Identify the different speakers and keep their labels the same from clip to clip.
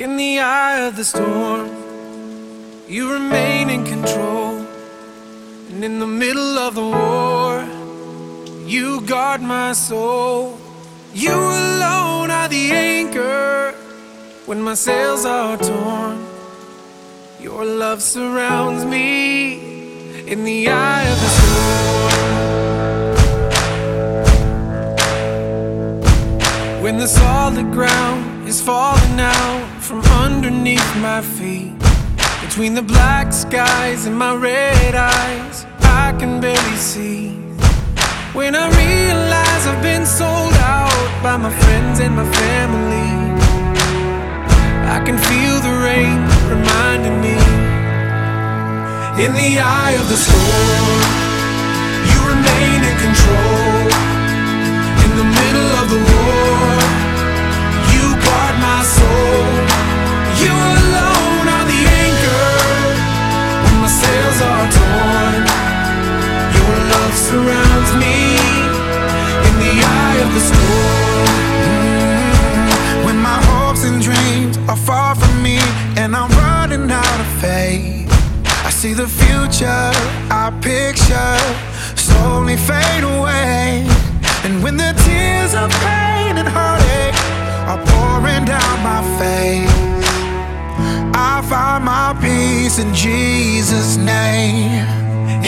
Speaker 1: In the eye of the storm, you remain in control. And in the middle of the war, you guard my soul. You alone are the anchor when my sails are torn. Your love surrounds me in the eye of the storm. When the solid ground is falling out from underneath my feet, between the black skies and my red eyes, I can barely see. When I realize I've been sold out by my friends and my family, I can feel the rain reminding me. In the eye of the storm, you remain in control. In the middle of the war, love surrounds me in the eye of the storm.
Speaker 2: Mm, when my hopes and dreams are far from me and I'm running out of faith, I see the future I picture slowly fade away. And when the tears of pain and heartache are pouring down my face, I find my peace in Jesus' name.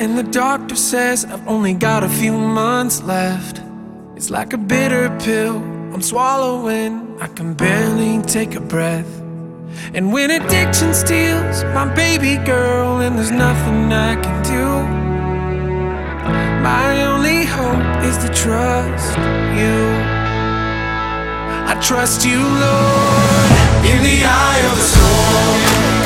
Speaker 1: and the doctor says I've only got a few months left, it's like a bitter pill I'm swallowing. I can barely take a breath. And when addiction steals my baby girl and there's nothing I can do, my only hope is to trust you. I trust you, Lord, in the eye of the storm.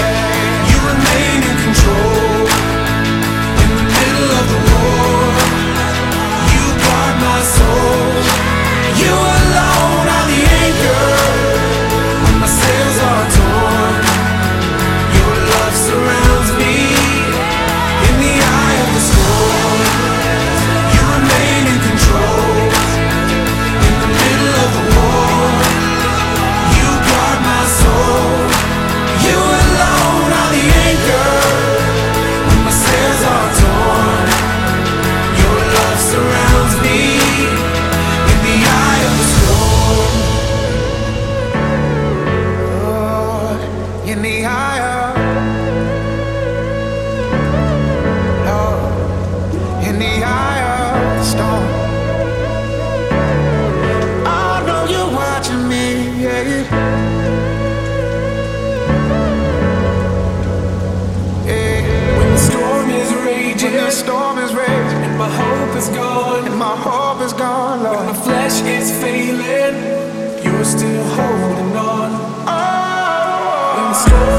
Speaker 1: When